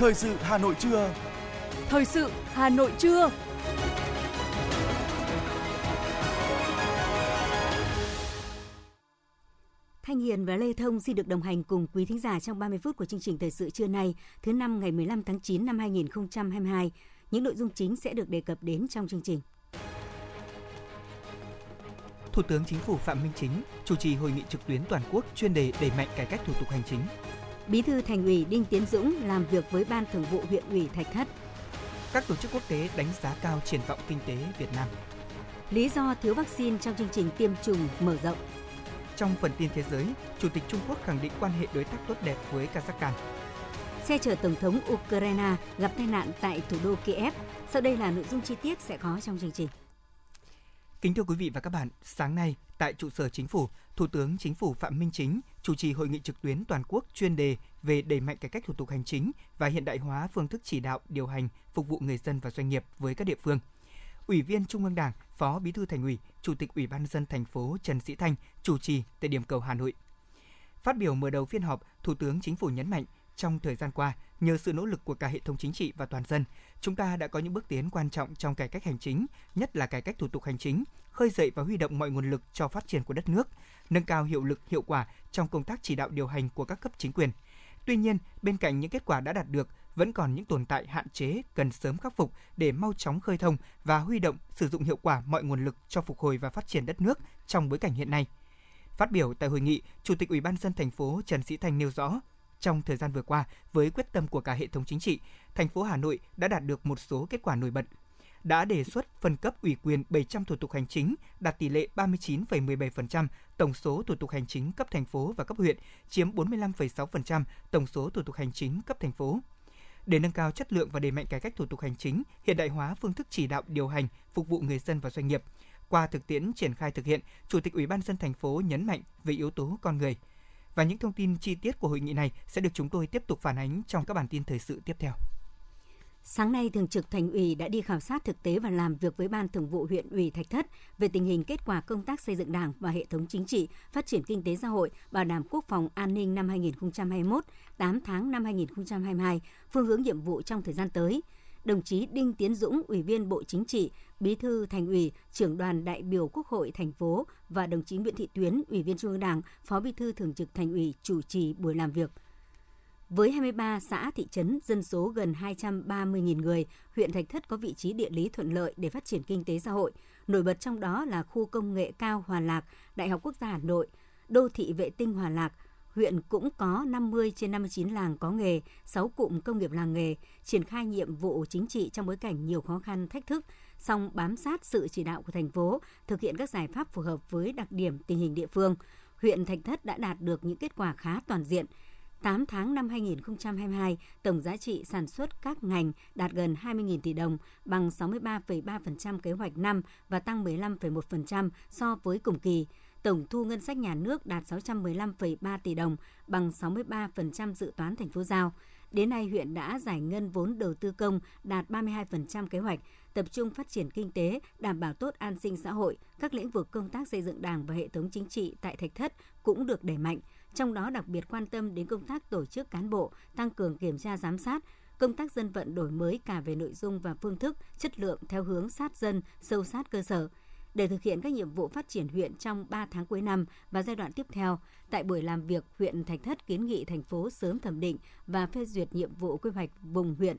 Thời sự Hà Nội trưa. Thời sự Hà Nội trưa. Thanh Hiền và Lê Thông xin được đồng hành cùng quý thính giả trong 30 phút của chương trình thời sự trưa nay, thứ năm ngày 15 tháng 9 năm 2022. Những nội dung chính sẽ được đề cập đến trong chương trình. Thủ tướng Chính phủ Phạm Minh Chính chủ trì hội nghị trực tuyến toàn quốc chuyên đề đẩy mạnh cải cách thủ tục hành chính. Bí thư Thành ủy Đinh Tiến Dũng làm việc với Ban Thường vụ huyện ủy Thạch Thất. Các tổ chức quốc tế đánh giá cao triển vọng kinh tế Việt Nam. Lý do thiếu vaccine trong chương trình tiêm chủng mở rộng. Trong phần tin thế giới, Chủ tịch Trung Quốc khẳng định quan hệ đối tác tốt đẹp với Kazakhstan. Xe chở Tổng thống Ukraine gặp tai nạn tại thủ đô Kiev. Sau đây là nội dung chi tiết sẽ có trong chương trình. Kính thưa quý vị và các bạn, sáng nay tại trụ sở Chính phủ, Thủ tướng Chính phủ Phạm Minh Chính chủ trì hội nghị trực tuyến toàn quốc chuyên đề về đẩy mạnh cải cách thủ tục hành chính và hiện đại hóa phương thức chỉ đạo, điều hành, phục vụ người dân và doanh nghiệp với các địa phương. Ủy viên Trung ương Đảng, Phó Bí thư Thành ủy, Chủ tịch Ủy ban dân thành phố Trần Sĩ Thanh chủ trì tại điểm cầu Hà Nội. Phát biểu mở đầu phiên họp, Thủ tướng Chính phủ nhấn mạnh trong thời gian qua, nhờ sự nỗ lực của cả hệ thống chính trị và toàn dân, chúng ta đã có những bước tiến quan trọng trong cải cách hành chính, nhất là cải cách thủ tục hành chính, khơi dậy và huy động mọi nguồn lực cho phát triển của đất nước, nâng cao hiệu lực hiệu quả trong công tác chỉ đạo điều hành của các cấp chính quyền. Tuy nhiên, bên cạnh những kết quả đã đạt được, vẫn còn những tồn tại hạn chế cần sớm khắc phục để mau chóng khơi thông và huy động sử dụng hiệu quả mọi nguồn lực cho phục hồi và phát triển đất nước trong bối cảnh hiện nay. Phát biểu tại hội nghị, Chủ tịch Ủy ban dân thành phố Trần Sĩ thành nêu rõ, trong thời gian vừa qua, với quyết tâm của cả hệ thống chính trị, thành phố Hà Nội đã đạt được một số kết quả nổi bật. Đã đề xuất phân cấp ủy quyền 700 thủ tục hành chính, đạt tỷ lệ 39,17% tổng số thủ tục hành chính cấp thành phố và cấp huyện, chiếm 45,6% tổng số thủ tục hành chính cấp thành phố. Để nâng cao chất lượng và đẩy mạnh cải cách thủ tục hành chính, hiện đại hóa phương thức chỉ đạo điều hành, phục vụ người dân và doanh nghiệp. Qua thực tiễn triển khai thực hiện, Chủ tịch Ủy ban dân thành phố nhấn mạnh về yếu tố con người – và những thông tin chi tiết của hội nghị này sẽ được chúng tôi tiếp tục phản ánh trong các bản tin thời sự tiếp theo. Sáng nay, Thường trực Thành ủy đã đi khảo sát thực tế và làm việc với Ban Thường vụ huyện ủy Thạch Thất về tình hình kết quả công tác xây dựng Đảng và hệ thống chính trị, phát triển kinh tế xã hội, bảo đảm quốc phòng an ninh năm 2021, 8 tháng năm 2022, phương hướng nhiệm vụ trong thời gian tới – đồng chí Đinh Tiến Dũng, Ủy viên Bộ Chính trị, Bí thư Thành ủy, trưởng đoàn đại biểu Quốc hội thành phố và đồng chí Nguyễn Thị Tuyến, Ủy viên Trung ương Đảng, Phó Bí thư Thường trực Thành ủy chủ trì buổi làm việc. Với 23 xã thị trấn, dân số gần 230.000 người, huyện Thạch Thất có vị trí địa lý thuận lợi để phát triển kinh tế xã hội. Nổi bật trong đó là khu công nghệ cao Hòa Lạc, Đại học Quốc gia Hà Nội, đô thị vệ tinh Hòa Lạc, huyện cũng có 50 trên 59 làng có nghề, 6 cụm công nghiệp làng nghề, triển khai nhiệm vụ chính trị trong bối cảnh nhiều khó khăn, thách thức, song bám sát sự chỉ đạo của thành phố, thực hiện các giải pháp phù hợp với đặc điểm tình hình địa phương. Huyện Thạch Thất đã đạt được những kết quả khá toàn diện. 8 tháng năm 2022, tổng giá trị sản xuất các ngành đạt gần 20.000 tỷ đồng, bằng 63,3% kế hoạch năm và tăng 15,1% so với cùng kỳ tổng thu ngân sách nhà nước đạt 615,3 tỷ đồng, bằng 63% dự toán thành phố giao. Đến nay, huyện đã giải ngân vốn đầu tư công đạt 32% kế hoạch, tập trung phát triển kinh tế, đảm bảo tốt an sinh xã hội. Các lĩnh vực công tác xây dựng đảng và hệ thống chính trị tại Thạch Thất cũng được đẩy mạnh, trong đó đặc biệt quan tâm đến công tác tổ chức cán bộ, tăng cường kiểm tra giám sát, công tác dân vận đổi mới cả về nội dung và phương thức, chất lượng theo hướng sát dân, sâu sát cơ sở – để thực hiện các nhiệm vụ phát triển huyện trong 3 tháng cuối năm và giai đoạn tiếp theo. Tại buổi làm việc, huyện Thạch Thất kiến nghị thành phố sớm thẩm định và phê duyệt nhiệm vụ quy hoạch vùng huyện,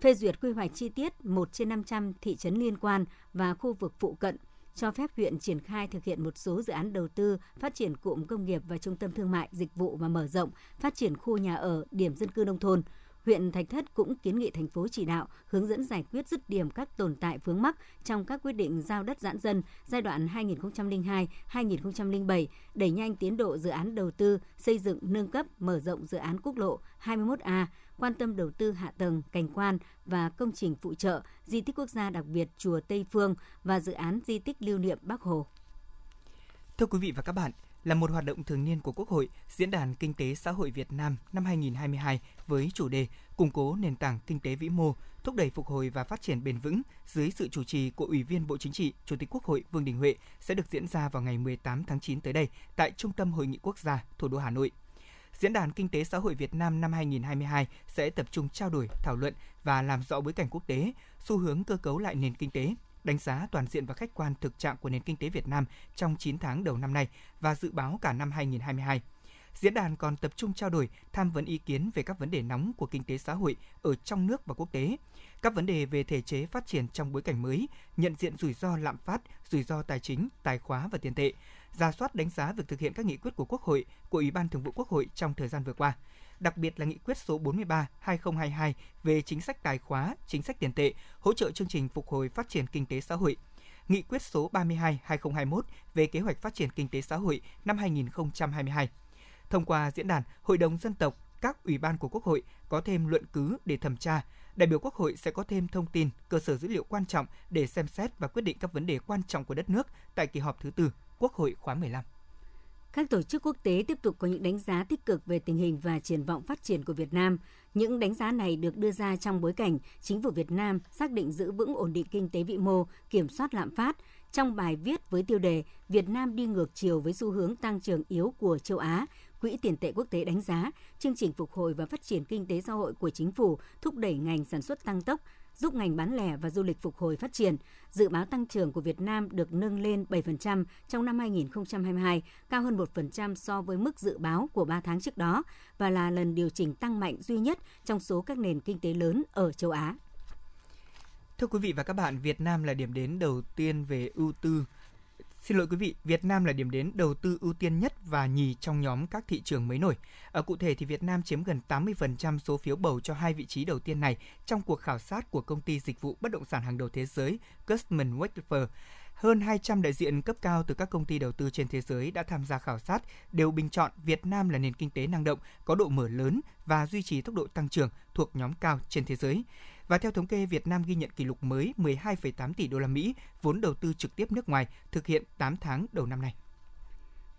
phê duyệt quy hoạch chi tiết 1 trên 500 thị trấn liên quan và khu vực phụ cận, cho phép huyện triển khai thực hiện một số dự án đầu tư, phát triển cụm công nghiệp và trung tâm thương mại, dịch vụ và mở rộng, phát triển khu nhà ở, điểm dân cư nông thôn – huyện Thạch Thất cũng kiến nghị thành phố chỉ đạo hướng dẫn giải quyết dứt điểm các tồn tại vướng mắc trong các quyết định giao đất giãn dân giai đoạn 2002-2007, đẩy nhanh tiến độ dự án đầu tư, xây dựng nâng cấp, mở rộng dự án quốc lộ 21A, quan tâm đầu tư hạ tầng, cảnh quan và công trình phụ trợ, di tích quốc gia đặc biệt chùa Tây Phương và dự án di tích lưu niệm Bắc Hồ. Thưa quý vị và các bạn, là một hoạt động thường niên của Quốc hội, Diễn đàn Kinh tế Xã hội Việt Nam năm 2022 với chủ đề Củng cố nền tảng kinh tế vĩ mô, thúc đẩy phục hồi và phát triển bền vững dưới sự chủ trì của Ủy viên Bộ Chính trị, Chủ tịch Quốc hội Vương Đình Huệ sẽ được diễn ra vào ngày 18 tháng 9 tới đây tại Trung tâm Hội nghị Quốc gia, thủ đô Hà Nội. Diễn đàn Kinh tế Xã hội Việt Nam năm 2022 sẽ tập trung trao đổi, thảo luận và làm rõ bối cảnh quốc tế, xu hướng cơ cấu lại nền kinh tế, đánh giá toàn diện và khách quan thực trạng của nền kinh tế Việt Nam trong 9 tháng đầu năm nay và dự báo cả năm 2022. Diễn đàn còn tập trung trao đổi, tham vấn ý kiến về các vấn đề nóng của kinh tế xã hội ở trong nước và quốc tế, các vấn đề về thể chế phát triển trong bối cảnh mới, nhận diện rủi ro lạm phát, rủi ro tài chính, tài khóa và tiền tệ, ra soát đánh giá việc thực hiện các nghị quyết của Quốc hội, của Ủy ban Thường vụ Quốc hội trong thời gian vừa qua đặc biệt là nghị quyết số 43/2022 về chính sách tài khóa, chính sách tiền tệ, hỗ trợ chương trình phục hồi phát triển kinh tế xã hội. Nghị quyết số 32/2021 về kế hoạch phát triển kinh tế xã hội năm 2022. Thông qua diễn đàn, Hội đồng dân tộc, các ủy ban của Quốc hội có thêm luận cứ để thẩm tra, đại biểu Quốc hội sẽ có thêm thông tin, cơ sở dữ liệu quan trọng để xem xét và quyết định các vấn đề quan trọng của đất nước tại kỳ họp thứ tư Quốc hội khóa 15. Các tổ chức quốc tế tiếp tục có những đánh giá tích cực về tình hình và triển vọng phát triển của Việt Nam. Những đánh giá này được đưa ra trong bối cảnh chính phủ Việt Nam xác định giữ vững ổn định kinh tế vĩ mô, kiểm soát lạm phát. Trong bài viết với tiêu đề Việt Nam đi ngược chiều với xu hướng tăng trưởng yếu của châu Á, Quỹ tiền tệ quốc tế đánh giá chương trình phục hồi và phát triển kinh tế xã hội của chính phủ thúc đẩy ngành sản xuất tăng tốc, giúp ngành bán lẻ và du lịch phục hồi phát triển. Dự báo tăng trưởng của Việt Nam được nâng lên 7% trong năm 2022, cao hơn 1% so với mức dự báo của 3 tháng trước đó và là lần điều chỉnh tăng mạnh duy nhất trong số các nền kinh tế lớn ở châu Á. Thưa quý vị và các bạn, Việt Nam là điểm đến đầu tiên về ưu tư Xin lỗi quý vị, Việt Nam là điểm đến đầu tư ưu tiên nhất và nhì trong nhóm các thị trường mới nổi. Ở cụ thể thì Việt Nam chiếm gần 80% số phiếu bầu cho hai vị trí đầu tiên này trong cuộc khảo sát của công ty dịch vụ bất động sản hàng đầu thế giới Cushman Wakefield. Hơn 200 đại diện cấp cao từ các công ty đầu tư trên thế giới đã tham gia khảo sát, đều bình chọn Việt Nam là nền kinh tế năng động, có độ mở lớn và duy trì tốc độ tăng trưởng thuộc nhóm cao trên thế giới. Và theo thống kê, Việt Nam ghi nhận kỷ lục mới 12,8 tỷ đô la Mỹ vốn đầu tư trực tiếp nước ngoài thực hiện 8 tháng đầu năm nay.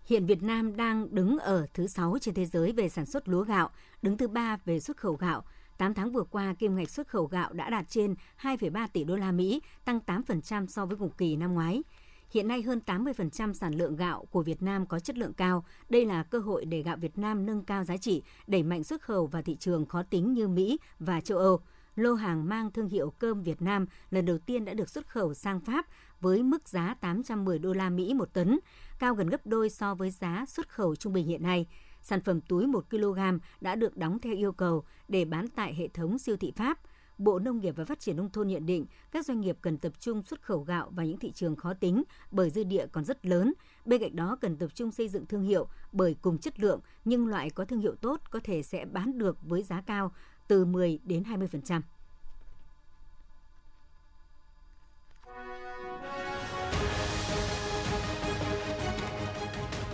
Hiện Việt Nam đang đứng ở thứ 6 trên thế giới về sản xuất lúa gạo, đứng thứ 3 về xuất khẩu gạo. 8 tháng vừa qua, kim ngạch xuất khẩu gạo đã đạt trên 2,3 tỷ đô la Mỹ, tăng 8% so với cùng kỳ năm ngoái. Hiện nay hơn 80% sản lượng gạo của Việt Nam có chất lượng cao. Đây là cơ hội để gạo Việt Nam nâng cao giá trị, đẩy mạnh xuất khẩu vào thị trường khó tính như Mỹ và châu Âu lô hàng mang thương hiệu cơm Việt Nam lần đầu tiên đã được xuất khẩu sang Pháp với mức giá 810 đô la Mỹ một tấn, cao gần gấp đôi so với giá xuất khẩu trung bình hiện nay. Sản phẩm túi 1 kg đã được đóng theo yêu cầu để bán tại hệ thống siêu thị Pháp. Bộ Nông nghiệp và Phát triển Nông thôn nhận định các doanh nghiệp cần tập trung xuất khẩu gạo vào những thị trường khó tính bởi dư địa còn rất lớn. Bên cạnh đó cần tập trung xây dựng thương hiệu bởi cùng chất lượng nhưng loại có thương hiệu tốt có thể sẽ bán được với giá cao từ 10 đến 20%.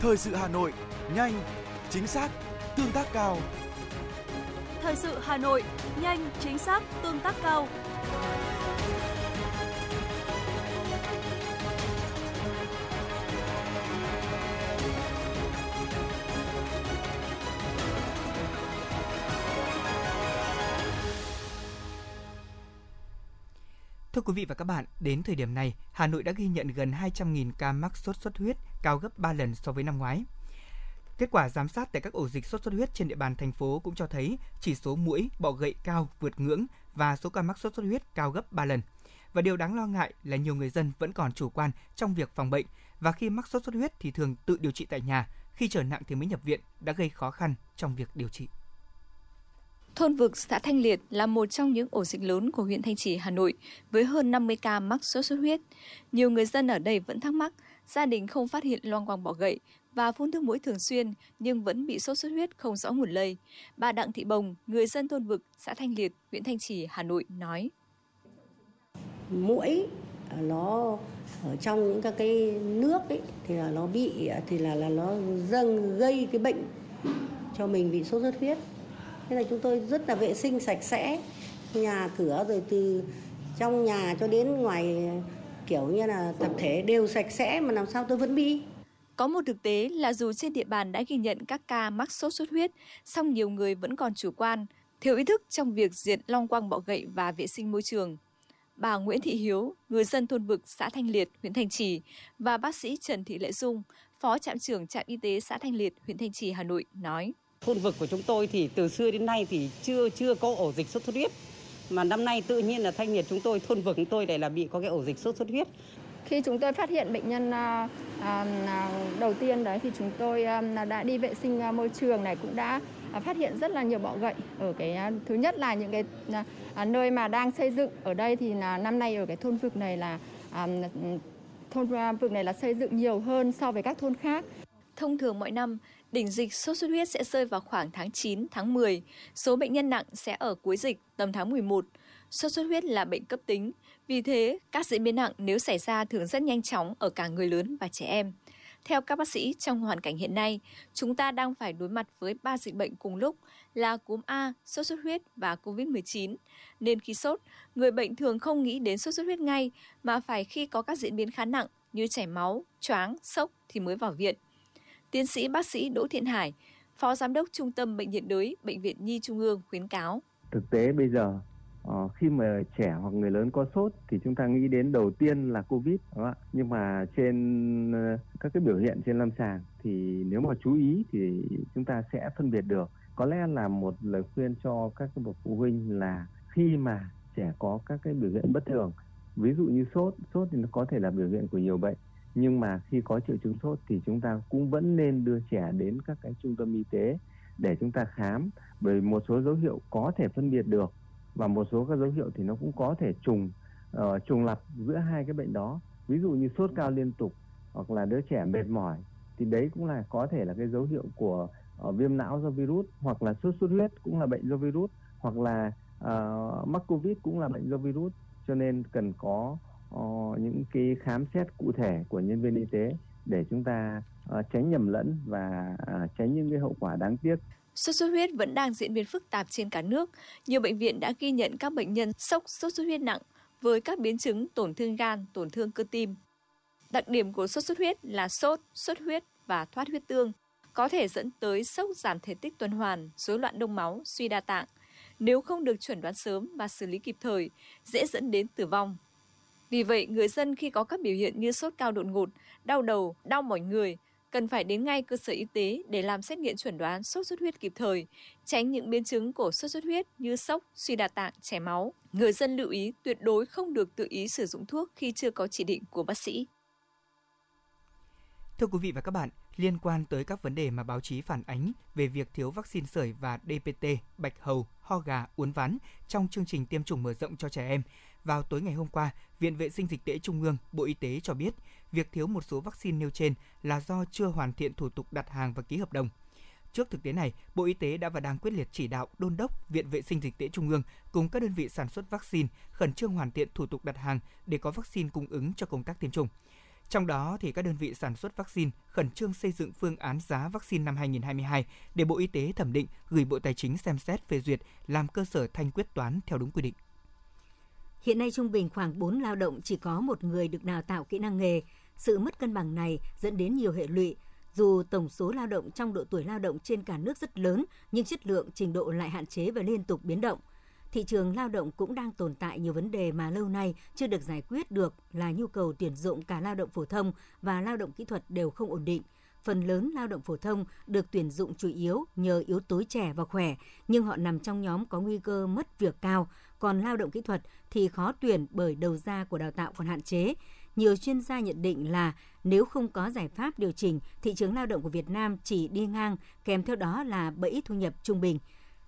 Thời sự Hà Nội, nhanh, chính xác, tương tác cao. Thời sự Hà Nội, nhanh, chính xác, tương tác cao. Thưa quý vị và các bạn, đến thời điểm này, Hà Nội đã ghi nhận gần 200.000 ca mắc sốt xuất huyết, cao gấp 3 lần so với năm ngoái. Kết quả giám sát tại các ổ dịch sốt xuất huyết trên địa bàn thành phố cũng cho thấy chỉ số mũi, bọ gậy cao vượt ngưỡng và số ca mắc sốt xuất huyết cao gấp 3 lần. Và điều đáng lo ngại là nhiều người dân vẫn còn chủ quan trong việc phòng bệnh và khi mắc sốt xuất huyết thì thường tự điều trị tại nhà, khi trở nặng thì mới nhập viện đã gây khó khăn trong việc điều trị. Thôn vực xã Thanh Liệt là một trong những ổ dịch lớn của huyện Thanh Trì, Hà Nội, với hơn 50 ca mắc sốt xuất huyết. Nhiều người dân ở đây vẫn thắc mắc, gia đình không phát hiện loang quang bỏ gậy và phun thuốc mũi thường xuyên nhưng vẫn bị sốt xuất huyết không rõ nguồn lây. Bà Đặng Thị Bồng, người dân thôn vực xã Thanh Liệt, huyện Thanh Trì, Hà Nội nói. Mũi à, nó ở trong những các cái nước ấy thì là nó bị à, thì là là nó dâng gây cái bệnh cho mình bị sốt xuất huyết thế là chúng tôi rất là vệ sinh sạch sẽ nhà cửa rồi từ trong nhà cho đến ngoài kiểu như là tập thể đều sạch sẽ mà làm sao tôi vẫn bị có một thực tế là dù trên địa bàn đã ghi nhận các ca mắc sốt xuất huyết, song nhiều người vẫn còn chủ quan, thiếu ý thức trong việc diệt long quang bọ gậy và vệ sinh môi trường. Bà Nguyễn Thị Hiếu, người dân thôn vực xã Thanh Liệt, huyện Thanh Trì và bác sĩ Trần Thị Lệ Dung, phó trạm trưởng trạm y tế xã Thanh Liệt, huyện Thanh Trì, Hà Nội nói. Thôn vực của chúng tôi thì từ xưa đến nay thì chưa chưa có ổ dịch sốt xuất huyết. Mà năm nay tự nhiên là thanh nhiệt chúng tôi, thôn vực chúng tôi lại là bị có cái ổ dịch sốt xuất huyết. Khi chúng tôi phát hiện bệnh nhân à, à, à đầu tiên đấy thì chúng tôi à, đã đi vệ sinh à, môi trường này cũng đã à, phát hiện rất là nhiều bọ gậy ở cái thứ nhất là những cái nơi mà đang xây dựng ở đây thì là năm nay ở cái thôn vực này là thôn vực này là xây dựng nhiều hơn so với các thôn khác. Thông thường mỗi năm, đỉnh dịch sốt xuất huyết sẽ rơi vào khoảng tháng 9, tháng 10. Số bệnh nhân nặng sẽ ở cuối dịch tầm tháng 11. Sốt xuất huyết là bệnh cấp tính, vì thế các diễn biến nặng nếu xảy ra thường rất nhanh chóng ở cả người lớn và trẻ em. Theo các bác sĩ, trong hoàn cảnh hiện nay, chúng ta đang phải đối mặt với ba dịch bệnh cùng lúc là cúm A, sốt xuất huyết và COVID-19. Nên khi sốt, người bệnh thường không nghĩ đến sốt xuất huyết ngay mà phải khi có các diễn biến khá nặng như chảy máu, choáng, sốc thì mới vào viện. Tiến sĩ bác sĩ Đỗ Thiện Hải, Phó Giám đốc Trung tâm Bệnh nhiệt đới Bệnh viện Nhi Trung ương khuyến cáo. Thực tế bây giờ ờ, khi mà trẻ hoặc người lớn có sốt thì chúng ta nghĩ đến đầu tiên là covid đúng không nhưng mà trên ờ, các cái biểu hiện trên lâm sàng thì nếu mà chú ý thì chúng ta sẽ phân biệt được. Có lẽ là một lời khuyên cho các cái bậc phụ huynh là khi mà trẻ có các cái biểu hiện bất thường ví dụ như sốt sốt thì nó có thể là biểu hiện của nhiều bệnh nhưng mà khi có triệu chứng sốt thì chúng ta cũng vẫn nên đưa trẻ đến các cái trung tâm y tế để chúng ta khám. Bởi một số dấu hiệu có thể phân biệt được và một số các dấu hiệu thì nó cũng có thể trùng uh, trùng lặp giữa hai cái bệnh đó. Ví dụ như sốt cao liên tục hoặc là đứa trẻ mệt mỏi thì đấy cũng là có thể là cái dấu hiệu của uh, viêm não do virus hoặc là sốt xuất huyết cũng là bệnh do virus hoặc là uh, mắc covid cũng là bệnh do virus. Cho nên cần có uh, những cái khám xét cụ thể của nhân viên y tế để chúng ta uh, tránh nhầm lẫn và uh, tránh những cái hậu quả đáng tiếc Sốt xuất huyết vẫn đang diễn biến phức tạp trên cả nước. Nhiều bệnh viện đã ghi nhận các bệnh nhân sốc sốt xuất huyết nặng với các biến chứng tổn thương gan, tổn thương cơ tim. Đặc điểm của sốt xuất huyết là sốt, xuất huyết và thoát huyết tương, có thể dẫn tới sốc giảm thể tích tuần hoàn, rối loạn đông máu, suy đa tạng. Nếu không được chuẩn đoán sớm và xử lý kịp thời, dễ dẫn đến tử vong. Vì vậy, người dân khi có các biểu hiện như sốt cao đột ngột, đau đầu, đau mỏi người, cần phải đến ngay cơ sở y tế để làm xét nghiệm chuẩn đoán sốt xuất huyết kịp thời, tránh những biến chứng của sốt xuất huyết như sốc, suy đa tạng, chảy máu. Người dân lưu ý tuyệt đối không được tự ý sử dụng thuốc khi chưa có chỉ định của bác sĩ. Thưa quý vị và các bạn, liên quan tới các vấn đề mà báo chí phản ánh về việc thiếu vaccine sởi và DPT, bạch hầu, ho gà, uốn ván trong chương trình tiêm chủng mở rộng cho trẻ em, vào tối ngày hôm qua, Viện Vệ sinh Dịch tễ Trung ương, Bộ Y tế cho biết việc thiếu một số vaccine nêu trên là do chưa hoàn thiện thủ tục đặt hàng và ký hợp đồng. Trước thực tế này, Bộ Y tế đã và đang quyết liệt chỉ đạo đôn đốc Viện Vệ sinh Dịch tễ Trung ương cùng các đơn vị sản xuất vaccine khẩn trương hoàn thiện thủ tục đặt hàng để có vaccine cung ứng cho công tác tiêm chủng. Trong đó thì các đơn vị sản xuất vaccine khẩn trương xây dựng phương án giá vaccine năm 2022 để Bộ Y tế thẩm định gửi Bộ Tài chính xem xét phê duyệt làm cơ sở thanh quyết toán theo đúng quy định. Hiện nay trung bình khoảng 4 lao động chỉ có một người được đào tạo kỹ năng nghề. Sự mất cân bằng này dẫn đến nhiều hệ lụy. Dù tổng số lao động trong độ tuổi lao động trên cả nước rất lớn, nhưng chất lượng, trình độ lại hạn chế và liên tục biến động. Thị trường lao động cũng đang tồn tại nhiều vấn đề mà lâu nay chưa được giải quyết được là nhu cầu tuyển dụng cả lao động phổ thông và lao động kỹ thuật đều không ổn định phần lớn lao động phổ thông được tuyển dụng chủ yếu nhờ yếu tố trẻ và khỏe, nhưng họ nằm trong nhóm có nguy cơ mất việc cao, còn lao động kỹ thuật thì khó tuyển bởi đầu ra của đào tạo còn hạn chế. Nhiều chuyên gia nhận định là nếu không có giải pháp điều chỉnh, thị trường lao động của Việt Nam chỉ đi ngang, kèm theo đó là bẫy thu nhập trung bình.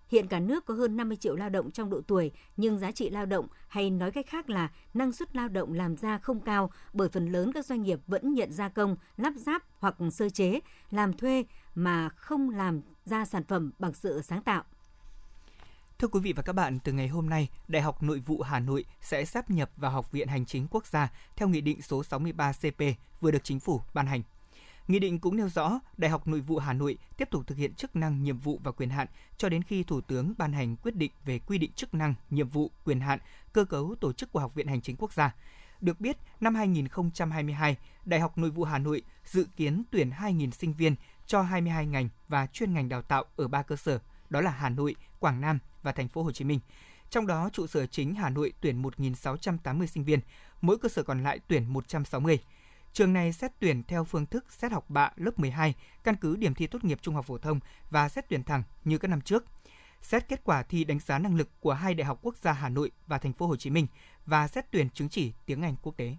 Hiện cả nước có hơn 50 triệu lao động trong độ tuổi, nhưng giá trị lao động hay nói cách khác là năng suất lao động làm ra không cao bởi phần lớn các doanh nghiệp vẫn nhận gia công, lắp ráp hoặc sơ chế, làm thuê mà không làm ra sản phẩm bằng sự sáng tạo. Thưa quý vị và các bạn, từ ngày hôm nay, Đại học Nội vụ Hà Nội sẽ sắp nhập vào Học viện Hành chính Quốc gia theo Nghị định số 63 CP vừa được Chính phủ ban hành. Nghị định cũng nêu rõ, Đại học Nội vụ Hà Nội tiếp tục thực hiện chức năng, nhiệm vụ và quyền hạn cho đến khi Thủ tướng ban hành quyết định về quy định chức năng, nhiệm vụ, quyền hạn, cơ cấu tổ chức của Học viện Hành chính Quốc gia. Được biết, năm 2022, Đại học Nội vụ Hà Nội dự kiến tuyển 2.000 sinh viên cho 22 ngành và chuyên ngành đào tạo ở ba cơ sở, đó là Hà Nội, Quảng Nam và Thành phố Hồ Chí Minh. Trong đó, trụ sở chính Hà Nội tuyển 1.680 sinh viên, mỗi cơ sở còn lại tuyển 160. Trường này xét tuyển theo phương thức xét học bạ lớp 12, căn cứ điểm thi tốt nghiệp trung học phổ thông và xét tuyển thẳng như các năm trước. Xét kết quả thi đánh giá năng lực của hai đại học quốc gia Hà Nội và Thành phố Hồ Chí Minh và xét tuyển chứng chỉ tiếng Anh quốc tế.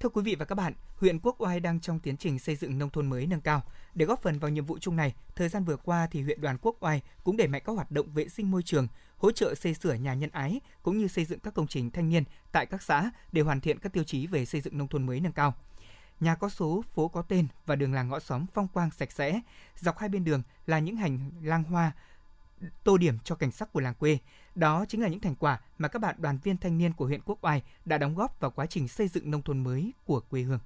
Thưa quý vị và các bạn, huyện Quốc Oai đang trong tiến trình xây dựng nông thôn mới nâng cao. Để góp phần vào nhiệm vụ chung này, thời gian vừa qua thì huyện đoàn Quốc Oai cũng đẩy mạnh các hoạt động vệ sinh môi trường, hỗ trợ xây sửa nhà nhân ái cũng như xây dựng các công trình thanh niên tại các xã để hoàn thiện các tiêu chí về xây dựng nông thôn mới nâng cao. Nhà có số, phố có tên và đường làng ngõ xóm phong quang sạch sẽ. Dọc hai bên đường là những hành lang hoa, tô điểm cho cảnh sắc của làng quê. Đó chính là những thành quả mà các bạn đoàn viên thanh niên của huyện Quốc Oai đã đóng góp vào quá trình xây dựng nông thôn mới của quê hương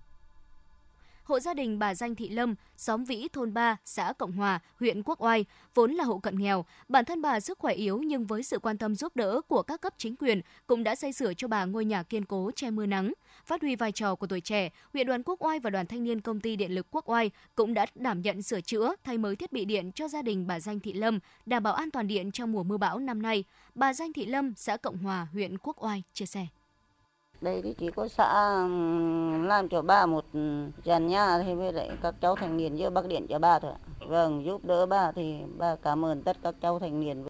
hộ gia đình bà Danh Thị Lâm, xóm Vĩ, thôn 3, xã Cộng Hòa, huyện Quốc Oai, vốn là hộ cận nghèo. Bản thân bà sức khỏe yếu nhưng với sự quan tâm giúp đỡ của các cấp chính quyền cũng đã xây sửa cho bà ngôi nhà kiên cố che mưa nắng. Phát huy vai trò của tuổi trẻ, huyện đoàn Quốc Oai và đoàn thanh niên công ty điện lực Quốc Oai cũng đã đảm nhận sửa chữa, thay mới thiết bị điện cho gia đình bà Danh Thị Lâm, đảm bảo an toàn điện trong mùa mưa bão năm nay. Bà Danh Thị Lâm, xã Cộng Hòa, huyện Quốc Oai chia sẻ. Đây thì chỉ có xã làm cho ba một dàn nhà thì với lại các cháu thành niên giữa bắc điện cho ba thôi. Vâng, giúp đỡ ba thì ba cảm ơn tất các cháu thành niên.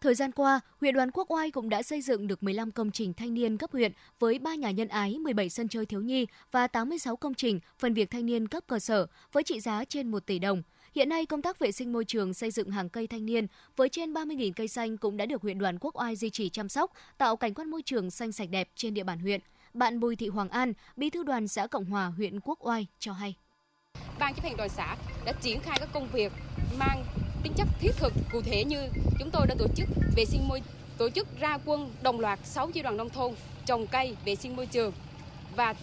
Thời gian qua, huyện đoàn Quốc Oai cũng đã xây dựng được 15 công trình thanh niên cấp huyện với 3 nhà nhân ái, 17 sân chơi thiếu nhi và 86 công trình phần việc thanh niên cấp cơ sở với trị giá trên 1 tỷ đồng. Hiện nay, công tác vệ sinh môi trường xây dựng hàng cây thanh niên với trên 30.000 cây xanh cũng đã được huyện đoàn Quốc Oai duy trì chăm sóc, tạo cảnh quan môi trường xanh sạch đẹp trên địa bàn huyện. Bạn Bùi Thị Hoàng An, Bí thư đoàn xã Cộng Hòa, huyện Quốc Oai cho hay. Ban chấp hành đoàn xã đã triển khai các công việc mang tính chất thiết thực cụ thể như chúng tôi đã tổ chức vệ sinh môi tổ chức ra quân đồng loạt 6 chi đoàn nông thôn trồng cây vệ sinh môi trường và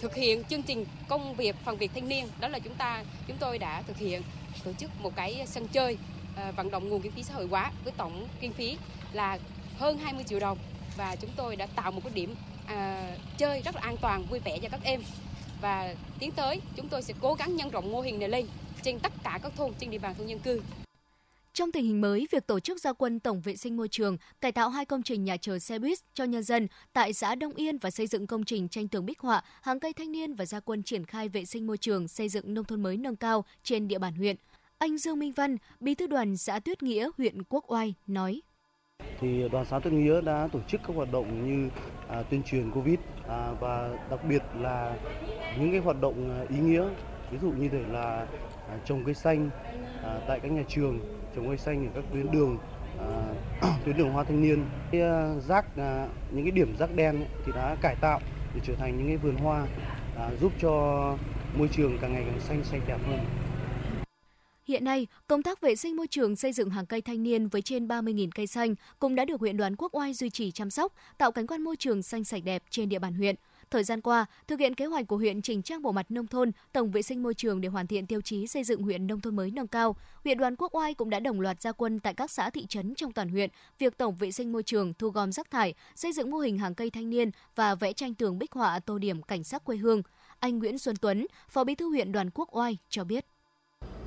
thực hiện chương trình công việc phần việc thanh niên đó là chúng ta chúng tôi đã thực hiện tổ chức một cái sân chơi ờ, vận động nguồn kinh phí xã hội hóa với tổng kinh phí là hơn 20 triệu đồng và chúng tôi đã tạo một cái điểm à, chơi rất là an toàn vui vẻ cho các em và tiến tới chúng tôi sẽ cố gắng nhân rộng mô hình này lên trên tất cả các thôn trên địa bàn thôn dân cư. Trong tình hình mới, việc tổ chức gia quân tổng vệ sinh môi trường, cải tạo hai công trình nhà chờ xe buýt cho nhân dân tại xã Đông Yên và xây dựng công trình tranh tường bích họa, hàng cây thanh niên và gia quân triển khai vệ sinh môi trường, xây dựng nông thôn mới nâng cao trên địa bàn huyện. Anh Dương Minh Văn, Bí thư đoàn xã Tuyết Nghĩa, huyện Quốc Oai nói: thì đoàn xã Tuyết Nghĩa đã tổ chức các hoạt động như à, tuyên truyền Covid à, và đặc biệt là những cái hoạt động à, ý nghĩa ví dụ như thể là à, trồng cây xanh à, tại các nhà trường trồng cây xanh ở các tuyến đường à, tuyến đường hoa thanh niên cái à, rác à, những cái điểm rác đen ấy, thì đã cải tạo để trở thành những cái vườn hoa giúp cho môi trường càng ngày càng xanh sạch đẹp hơn Hiện nay, công tác vệ sinh môi trường xây dựng hàng cây thanh niên với trên 30.000 cây xanh cũng đã được huyện đoàn Quốc Oai duy trì chăm sóc, tạo cảnh quan môi trường xanh sạch đẹp trên địa bàn huyện. Thời gian qua, thực hiện kế hoạch của huyện chỉnh trang bộ mặt nông thôn, tổng vệ sinh môi trường để hoàn thiện tiêu chí xây dựng huyện nông thôn mới nâng cao, huyện đoàn Quốc Oai cũng đã đồng loạt gia quân tại các xã thị trấn trong toàn huyện, việc tổng vệ sinh môi trường, thu gom rác thải, xây dựng mô hình hàng cây thanh niên và vẽ tranh tường bích họa tô điểm cảnh sắc quê hương. Anh Nguyễn Xuân Tuấn, Phó Bí thư huyện đoàn Quốc Oai cho biết.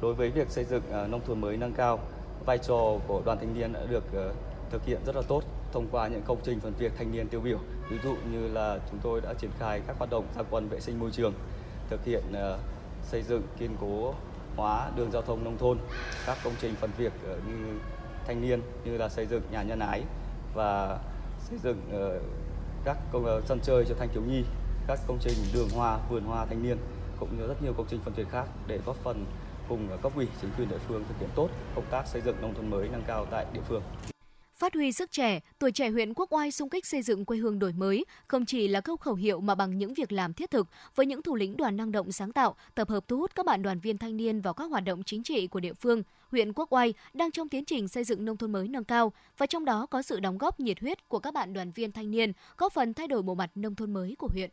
Đối với việc xây dựng ờ, nông thôn mới nâng cao, vai trò của đoàn thanh niên đã được ờ, thực hiện rất là tốt thông qua những công trình phần việc thanh niên tiêu biểu. Ví dụ như là chúng tôi đã triển khai các hoạt động gia quân vệ sinh môi trường, thực hiện ờ, xây dựng kiên cố hóa đường giao thông nông thôn, các công trình phần việc ờ, như thanh niên như là xây dựng nhà nhân ái và xây dựng ờ, các công sân chơi cho thanh thiếu nhi, các công trình đường hoa, vườn hoa thanh niên cũng như rất nhiều công trình phần việc khác để góp phần cùng cấp ủy chính quyền địa phương thực hiện tốt công tác xây dựng nông thôn mới nâng cao tại địa phương. Phát huy sức trẻ, tuổi trẻ huyện Quốc Oai xung kích xây dựng quê hương đổi mới không chỉ là câu khẩu hiệu mà bằng những việc làm thiết thực với những thủ lĩnh đoàn năng động sáng tạo, tập hợp thu hút các bạn đoàn viên thanh niên vào các hoạt động chính trị của địa phương. Huyện Quốc Oai đang trong tiến trình xây dựng nông thôn mới nâng cao và trong đó có sự đóng góp nhiệt huyết của các bạn đoàn viên thanh niên, góp phần thay đổi bộ mặt nông thôn mới của huyện.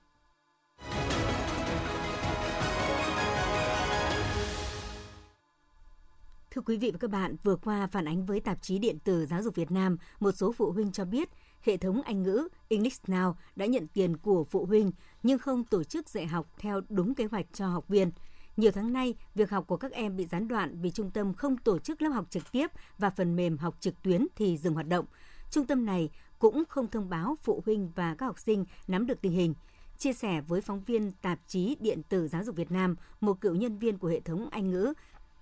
Thưa quý vị và các bạn, vừa qua phản ánh với tạp chí điện tử Giáo dục Việt Nam, một số phụ huynh cho biết hệ thống Anh ngữ English Now đã nhận tiền của phụ huynh nhưng không tổ chức dạy học theo đúng kế hoạch cho học viên. Nhiều tháng nay, việc học của các em bị gián đoạn vì trung tâm không tổ chức lớp học trực tiếp và phần mềm học trực tuyến thì dừng hoạt động. Trung tâm này cũng không thông báo phụ huynh và các học sinh nắm được tình hình. Chia sẻ với phóng viên tạp chí điện tử Giáo dục Việt Nam, một cựu nhân viên của hệ thống Anh ngữ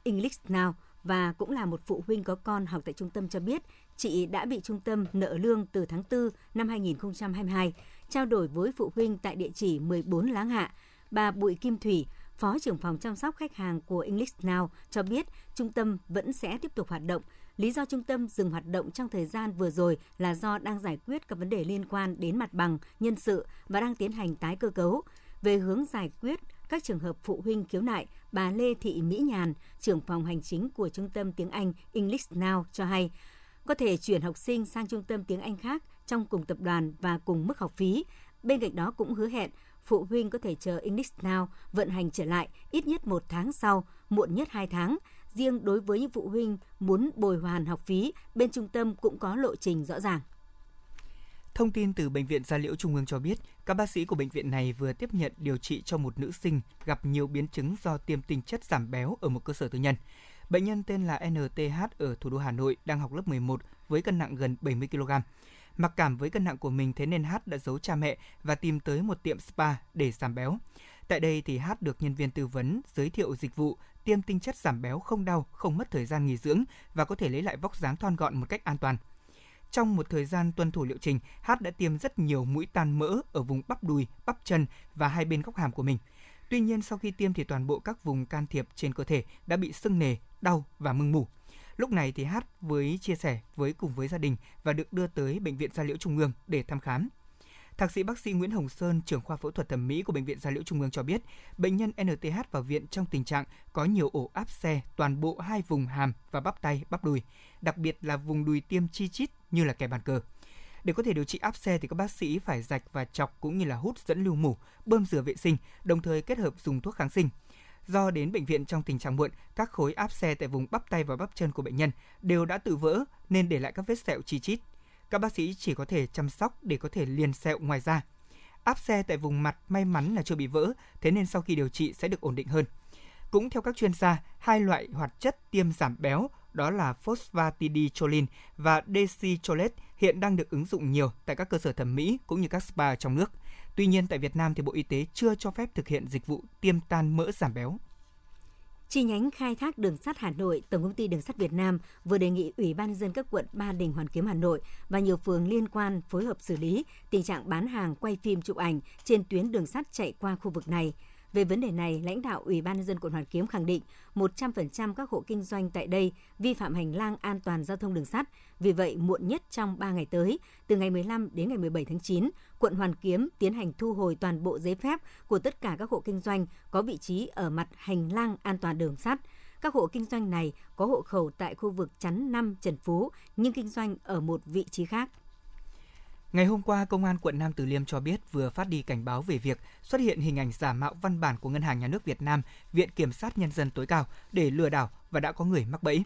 English Now và cũng là một phụ huynh có con học tại trung tâm cho biết, chị đã bị trung tâm nợ lương từ tháng 4 năm 2022. Trao đổi với phụ huynh tại địa chỉ 14 Láng Hạ, bà Bùi Kim Thủy, Phó trưởng phòng chăm sóc khách hàng của English Now cho biết trung tâm vẫn sẽ tiếp tục hoạt động. Lý do trung tâm dừng hoạt động trong thời gian vừa rồi là do đang giải quyết các vấn đề liên quan đến mặt bằng, nhân sự và đang tiến hành tái cơ cấu. Về hướng giải quyết các trường hợp phụ huynh khiếu nại, bà Lê Thị Mỹ Nhàn, trưởng phòng hành chính của Trung tâm tiếng Anh English Now cho hay, có thể chuyển học sinh sang trung tâm tiếng Anh khác trong cùng tập đoàn và cùng mức học phí. Bên cạnh đó cũng hứa hẹn phụ huynh có thể chờ English Now vận hành trở lại ít nhất một tháng sau, muộn nhất 2 tháng. Riêng đối với những phụ huynh muốn bồi hoàn học phí, bên trung tâm cũng có lộ trình rõ ràng. Thông tin từ Bệnh viện Gia Liễu Trung ương cho biết, các bác sĩ của bệnh viện này vừa tiếp nhận điều trị cho một nữ sinh gặp nhiều biến chứng do tiêm tinh chất giảm béo ở một cơ sở tư nhân. Bệnh nhân tên là NTH ở thủ đô Hà Nội đang học lớp 11 với cân nặng gần 70 kg. Mặc cảm với cân nặng của mình thế nên H đã giấu cha mẹ và tìm tới một tiệm spa để giảm béo. Tại đây thì H được nhân viên tư vấn giới thiệu dịch vụ tiêm tinh chất giảm béo không đau, không mất thời gian nghỉ dưỡng và có thể lấy lại vóc dáng thon gọn một cách an toàn. Trong một thời gian tuân thủ liệu trình, H đã tiêm rất nhiều mũi tan mỡ ở vùng bắp đùi, bắp chân và hai bên góc hàm của mình. Tuy nhiên sau khi tiêm thì toàn bộ các vùng can thiệp trên cơ thể đã bị sưng nề, đau và mưng mủ. Lúc này thì H với chia sẻ với cùng với gia đình và được đưa tới bệnh viện Gia Liễu Trung ương để thăm khám. Thạc sĩ bác sĩ Nguyễn Hồng Sơn, trưởng khoa phẫu thuật thẩm mỹ của bệnh viện Gia Liễu Trung ương cho biết, bệnh nhân NTH vào viện trong tình trạng có nhiều ổ áp xe toàn bộ hai vùng hàm và bắp tay, bắp đùi, đặc biệt là vùng đùi tiêm chi chít như là kẻ bàn cờ. Để có thể điều trị áp xe thì các bác sĩ phải rạch và chọc cũng như là hút dẫn lưu mủ, bơm rửa vệ sinh, đồng thời kết hợp dùng thuốc kháng sinh. Do đến bệnh viện trong tình trạng muộn, các khối áp xe tại vùng bắp tay và bắp chân của bệnh nhân đều đã tự vỡ nên để lại các vết sẹo chi chít. Các bác sĩ chỉ có thể chăm sóc để có thể liền sẹo ngoài da. Áp xe tại vùng mặt may mắn là chưa bị vỡ, thế nên sau khi điều trị sẽ được ổn định hơn. Cũng theo các chuyên gia, hai loại hoạt chất tiêm giảm béo đó là phosphatidylcholine và decycholate hiện đang được ứng dụng nhiều tại các cơ sở thẩm mỹ cũng như các spa trong nước. Tuy nhiên tại Việt Nam thì Bộ Y tế chưa cho phép thực hiện dịch vụ tiêm tan mỡ giảm béo. Chi nhánh khai thác đường sắt Hà Nội, Tổng công ty Đường sắt Việt Nam vừa đề nghị Ủy ban dân các quận Ba Đình, Hoàn Kiếm, Hà Nội và nhiều phường liên quan phối hợp xử lý tình trạng bán hàng quay phim chụp ảnh trên tuyến đường sắt chạy qua khu vực này. Về vấn đề này, lãnh đạo Ủy ban nhân dân quận Hoàn Kiếm khẳng định 100% các hộ kinh doanh tại đây vi phạm hành lang an toàn giao thông đường sắt. Vì vậy, muộn nhất trong 3 ngày tới, từ ngày 15 đến ngày 17 tháng 9, quận Hoàn Kiếm tiến hành thu hồi toàn bộ giấy phép của tất cả các hộ kinh doanh có vị trí ở mặt hành lang an toàn đường sắt. Các hộ kinh doanh này có hộ khẩu tại khu vực chắn 5 Trần Phú nhưng kinh doanh ở một vị trí khác. Ngày hôm qua, Công an quận Nam Từ Liêm cho biết vừa phát đi cảnh báo về việc xuất hiện hình ảnh giả mạo văn bản của Ngân hàng Nhà nước Việt Nam, Viện Kiểm sát Nhân dân tối cao để lừa đảo và đã có người mắc bẫy.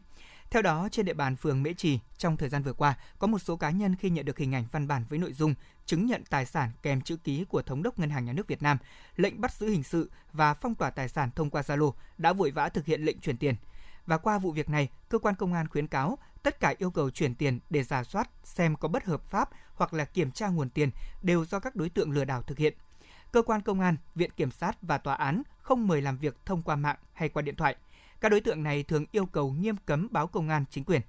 Theo đó, trên địa bàn phường Mễ Trì, trong thời gian vừa qua, có một số cá nhân khi nhận được hình ảnh văn bản với nội dung chứng nhận tài sản kèm chữ ký của Thống đốc Ngân hàng Nhà nước Việt Nam, lệnh bắt giữ hình sự và phong tỏa tài sản thông qua Zalo đã vội vã thực hiện lệnh chuyển tiền. Và qua vụ việc này, cơ quan công an khuyến cáo tất cả yêu cầu chuyển tiền để giả soát xem có bất hợp pháp hoặc là kiểm tra nguồn tiền đều do các đối tượng lừa đảo thực hiện. Cơ quan công an, viện kiểm sát và tòa án không mời làm việc thông qua mạng hay qua điện thoại. Các đối tượng này thường yêu cầu nghiêm cấm báo công an chính quyền.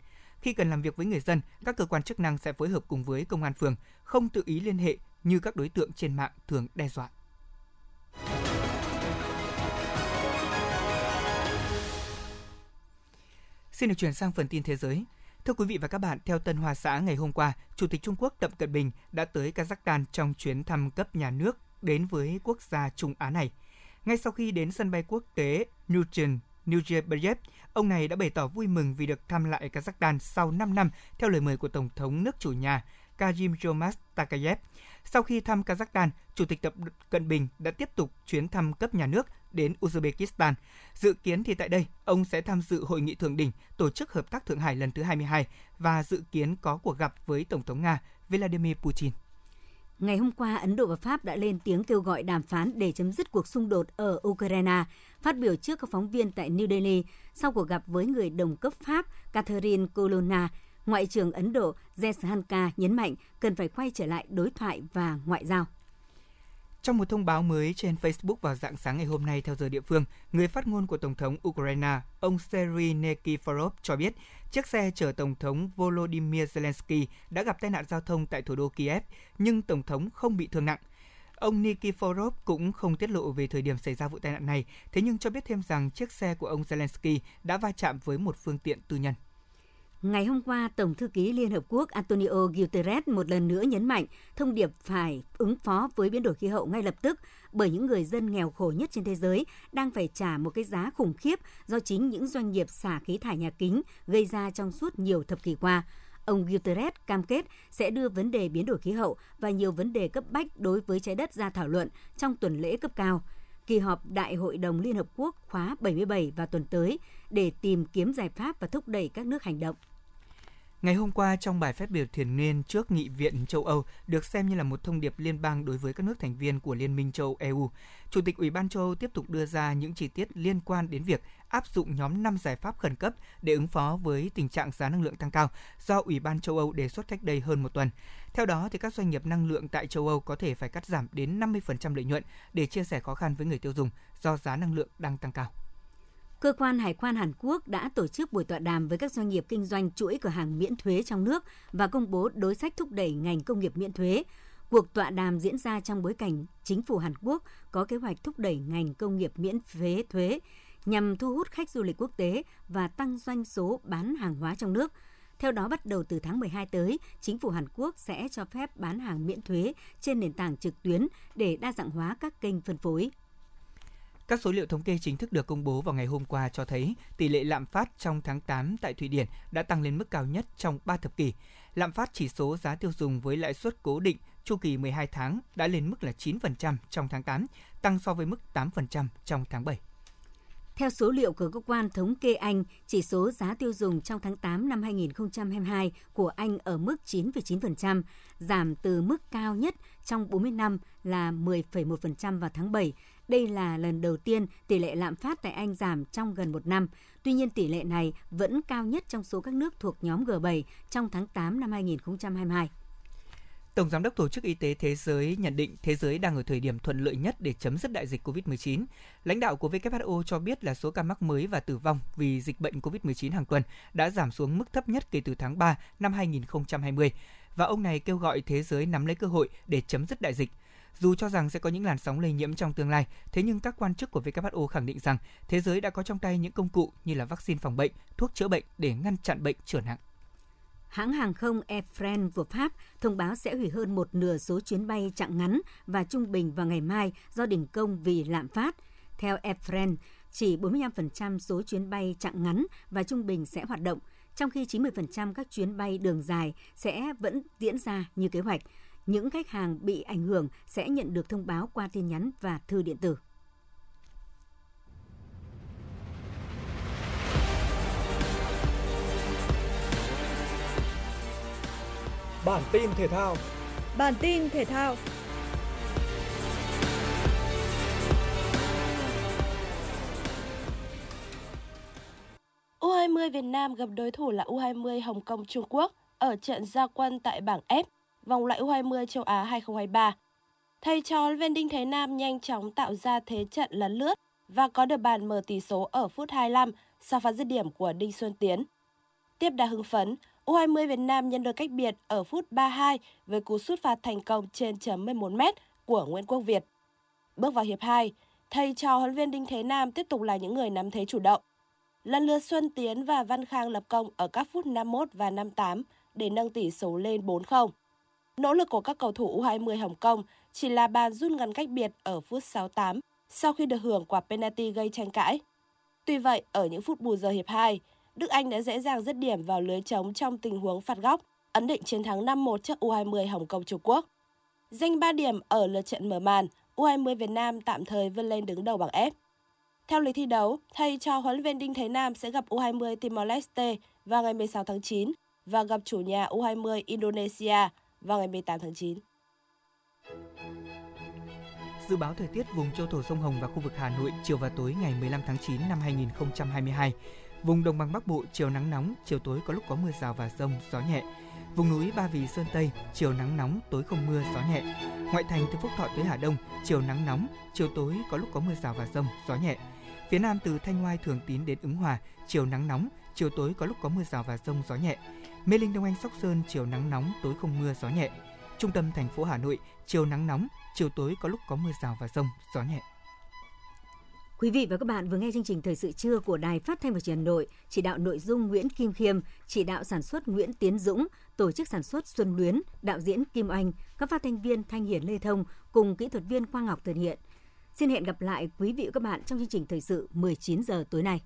Khi cần làm việc với người dân, các cơ quan chức năng sẽ phối hợp cùng với công an phường, không tự ý liên hệ như các đối tượng trên mạng thường đe dọa. Xin được chuyển sang phần tin thế giới. Thưa quý vị và các bạn, theo Tân Hoa Xã ngày hôm qua, Chủ tịch Trung Quốc Tập Cận Bình đã tới Kazakhstan trong chuyến thăm cấp nhà nước đến với quốc gia Trung Á này. Ngay sau khi đến sân bay quốc tế Newton Nazarbayev, ông này đã bày tỏ vui mừng vì được thăm lại Kazakhstan sau 5 năm theo lời mời của Tổng thống nước chủ nhà Kazim Jomas Takayev. Sau khi thăm Kazakhstan, Chủ tịch Tập Cận Bình đã tiếp tục chuyến thăm cấp nhà nước đến Uzbekistan. Dự kiến thì tại đây, ông sẽ tham dự hội nghị thượng đỉnh tổ chức hợp tác Thượng Hải lần thứ 22 và dự kiến có cuộc gặp với Tổng thống Nga Vladimir Putin. Ngày hôm qua, Ấn Độ và Pháp đã lên tiếng kêu gọi đàm phán để chấm dứt cuộc xung đột ở Ukraine. Phát biểu trước các phóng viên tại New Delhi sau cuộc gặp với người đồng cấp Pháp Catherine Colonna, Ngoại trưởng Ấn Độ Jaishankar nhấn mạnh cần phải quay trở lại đối thoại và ngoại giao. Trong một thông báo mới trên Facebook vào dạng sáng ngày hôm nay theo giờ địa phương, người phát ngôn của Tổng thống Ukraine, ông Sergei Nikiforov cho biết chiếc xe chở Tổng thống Volodymyr Zelensky đã gặp tai nạn giao thông tại thủ đô Kiev, nhưng Tổng thống không bị thương nặng. Ông Nikiforov cũng không tiết lộ về thời điểm xảy ra vụ tai nạn này, thế nhưng cho biết thêm rằng chiếc xe của ông Zelensky đã va chạm với một phương tiện tư nhân. Ngày hôm qua, Tổng thư ký Liên Hợp Quốc Antonio Guterres một lần nữa nhấn mạnh thông điệp phải ứng phó với biến đổi khí hậu ngay lập tức bởi những người dân nghèo khổ nhất trên thế giới đang phải trả một cái giá khủng khiếp do chính những doanh nghiệp xả khí thải nhà kính gây ra trong suốt nhiều thập kỷ qua. Ông Guterres cam kết sẽ đưa vấn đề biến đổi khí hậu và nhiều vấn đề cấp bách đối với trái đất ra thảo luận trong tuần lễ cấp cao kỳ họp Đại hội đồng Liên Hợp Quốc khóa 77 vào tuần tới để tìm kiếm giải pháp và thúc đẩy các nước hành động. Ngày hôm qua, trong bài phát biểu thiền niên trước Nghị viện châu Âu được xem như là một thông điệp liên bang đối với các nước thành viên của Liên minh châu EU, Chủ tịch Ủy ban châu Âu tiếp tục đưa ra những chi tiết liên quan đến việc áp dụng nhóm 5 giải pháp khẩn cấp để ứng phó với tình trạng giá năng lượng tăng cao do Ủy ban châu Âu đề xuất cách đây hơn một tuần. Theo đó, thì các doanh nghiệp năng lượng tại châu Âu có thể phải cắt giảm đến 50% lợi nhuận để chia sẻ khó khăn với người tiêu dùng do giá năng lượng đang tăng cao. Cơ quan Hải quan Hàn Quốc đã tổ chức buổi tọa đàm với các doanh nghiệp kinh doanh chuỗi cửa hàng miễn thuế trong nước và công bố đối sách thúc đẩy ngành công nghiệp miễn thuế. Cuộc tọa đàm diễn ra trong bối cảnh chính phủ Hàn Quốc có kế hoạch thúc đẩy ngành công nghiệp miễn thuế thuế nhằm thu hút khách du lịch quốc tế và tăng doanh số bán hàng hóa trong nước. Theo đó, bắt đầu từ tháng 12 tới, chính phủ Hàn Quốc sẽ cho phép bán hàng miễn thuế trên nền tảng trực tuyến để đa dạng hóa các kênh phân phối. Các số liệu thống kê chính thức được công bố vào ngày hôm qua cho thấy tỷ lệ lạm phát trong tháng 8 tại Thụy Điển đã tăng lên mức cao nhất trong 3 thập kỷ. Lạm phát chỉ số giá tiêu dùng với lãi suất cố định chu kỳ 12 tháng đã lên mức là 9% trong tháng 8, tăng so với mức 8% trong tháng 7. Theo số liệu của cơ quan thống kê Anh, chỉ số giá tiêu dùng trong tháng 8 năm 2022 của Anh ở mức 9,9%, giảm từ mức cao nhất trong 40 năm là 10,1% vào tháng 7. Đây là lần đầu tiên tỷ lệ lạm phát tại Anh giảm trong gần một năm. Tuy nhiên, tỷ lệ này vẫn cao nhất trong số các nước thuộc nhóm G7 trong tháng 8 năm 2022. Tổng Giám đốc Tổ chức Y tế Thế giới nhận định thế giới đang ở thời điểm thuận lợi nhất để chấm dứt đại dịch COVID-19. Lãnh đạo của WHO cho biết là số ca mắc mới và tử vong vì dịch bệnh COVID-19 hàng tuần đã giảm xuống mức thấp nhất kể từ tháng 3 năm 2020 và ông này kêu gọi thế giới nắm lấy cơ hội để chấm dứt đại dịch. Dù cho rằng sẽ có những làn sóng lây nhiễm trong tương lai, thế nhưng các quan chức của WHO khẳng định rằng thế giới đã có trong tay những công cụ như là vaccine phòng bệnh, thuốc chữa bệnh để ngăn chặn bệnh trở nặng. Hãng hàng không Air France của Pháp thông báo sẽ hủy hơn một nửa số chuyến bay chặng ngắn và trung bình vào ngày mai do đình công vì lạm phát. Theo Air France, chỉ 45% số chuyến bay chặng ngắn và trung bình sẽ hoạt động, trong khi 90% các chuyến bay đường dài sẽ vẫn diễn ra như kế hoạch. Những khách hàng bị ảnh hưởng sẽ nhận được thông báo qua tin nhắn và thư điện tử. Bản tin thể thao. Bản tin thể thao. U20 Việt Nam gặp đối thủ là U20 Hồng Kông Trung Quốc ở trận gia quân tại bảng F, vòng loại U20 châu Á 2023. Thầy trò viên Đinh Thế Nam nhanh chóng tạo ra thế trận lấn lướt và có được bàn mở tỷ số ở phút 25 sau pha dứt điểm của Đinh Xuân Tiến. Tiếp đà hưng phấn, U20 Việt Nam nhận được cách biệt ở phút 32 với cú sút phạt thành công trên chấm 11m của Nguyễn Quốc Việt. Bước vào hiệp 2, thầy trò huấn viên Đinh Thế Nam tiếp tục là những người nắm thế chủ động. Lần lượt Xuân Tiến và Văn Khang lập công ở các phút 51 và 58 để nâng tỷ số lên 4-0. Nỗ lực của các cầu thủ U20 Hồng Kông chỉ là bàn rút ngắn cách biệt ở phút 68 sau khi được hưởng quả penalty gây tranh cãi. Tuy vậy, ở những phút bù giờ hiệp 2, Đức Anh đã dễ dàng dứt điểm vào lưới trống trong tình huống phạt góc, ấn định chiến thắng 5-1 trước U20 Hồng Kông Trung Quốc. Danh 3 điểm ở lượt trận mở màn, U20 Việt Nam tạm thời vươn lên đứng đầu bảng F. Theo lịch thi đấu, thầy cho huấn luyện viên Đinh Thế Nam sẽ gặp U20 Timor-Leste vào ngày 16 tháng 9 và gặp chủ nhà U20 Indonesia vào ngày 18 tháng 9. Dự báo thời tiết vùng châu thổ sông Hồng và khu vực Hà Nội chiều và tối ngày 15 tháng 9 năm 2022. Vùng đồng bằng Bắc Bộ chiều nắng nóng, chiều tối có lúc có mưa rào và rông, gió nhẹ. Vùng núi Ba Vì Sơn Tây, chiều nắng nóng, tối không mưa, gió nhẹ. Ngoại thành từ Phúc Thọ tới Hà Đông, chiều nắng nóng, chiều tối có lúc có mưa rào và rông, gió nhẹ. Phía Nam từ Thanh Oai Thường Tín đến Ứng Hòa, chiều nắng nóng, chiều tối có lúc có mưa rào và rông, gió nhẹ. Mê Linh Đông Anh Sóc Sơn chiều nắng nóng, tối không mưa, gió nhẹ. Trung tâm thành phố Hà Nội chiều nắng nóng, chiều tối có lúc có mưa rào và rông, gió nhẹ. Quý vị và các bạn vừa nghe chương trình Thời sự trưa của Đài Phát thanh và Truyền hình Hà Nội, chỉ đạo nội dung Nguyễn Kim Khiêm, chỉ đạo sản xuất Nguyễn Tiến Dũng, tổ chức sản xuất Xuân Luyến, đạo diễn Kim Anh, các phát thanh viên Thanh Hiển Lê Thông cùng kỹ thuật viên Quang Ngọc thực hiện. Xin hẹn gặp lại quý vị và các bạn trong chương trình Thời sự 19 giờ tối nay.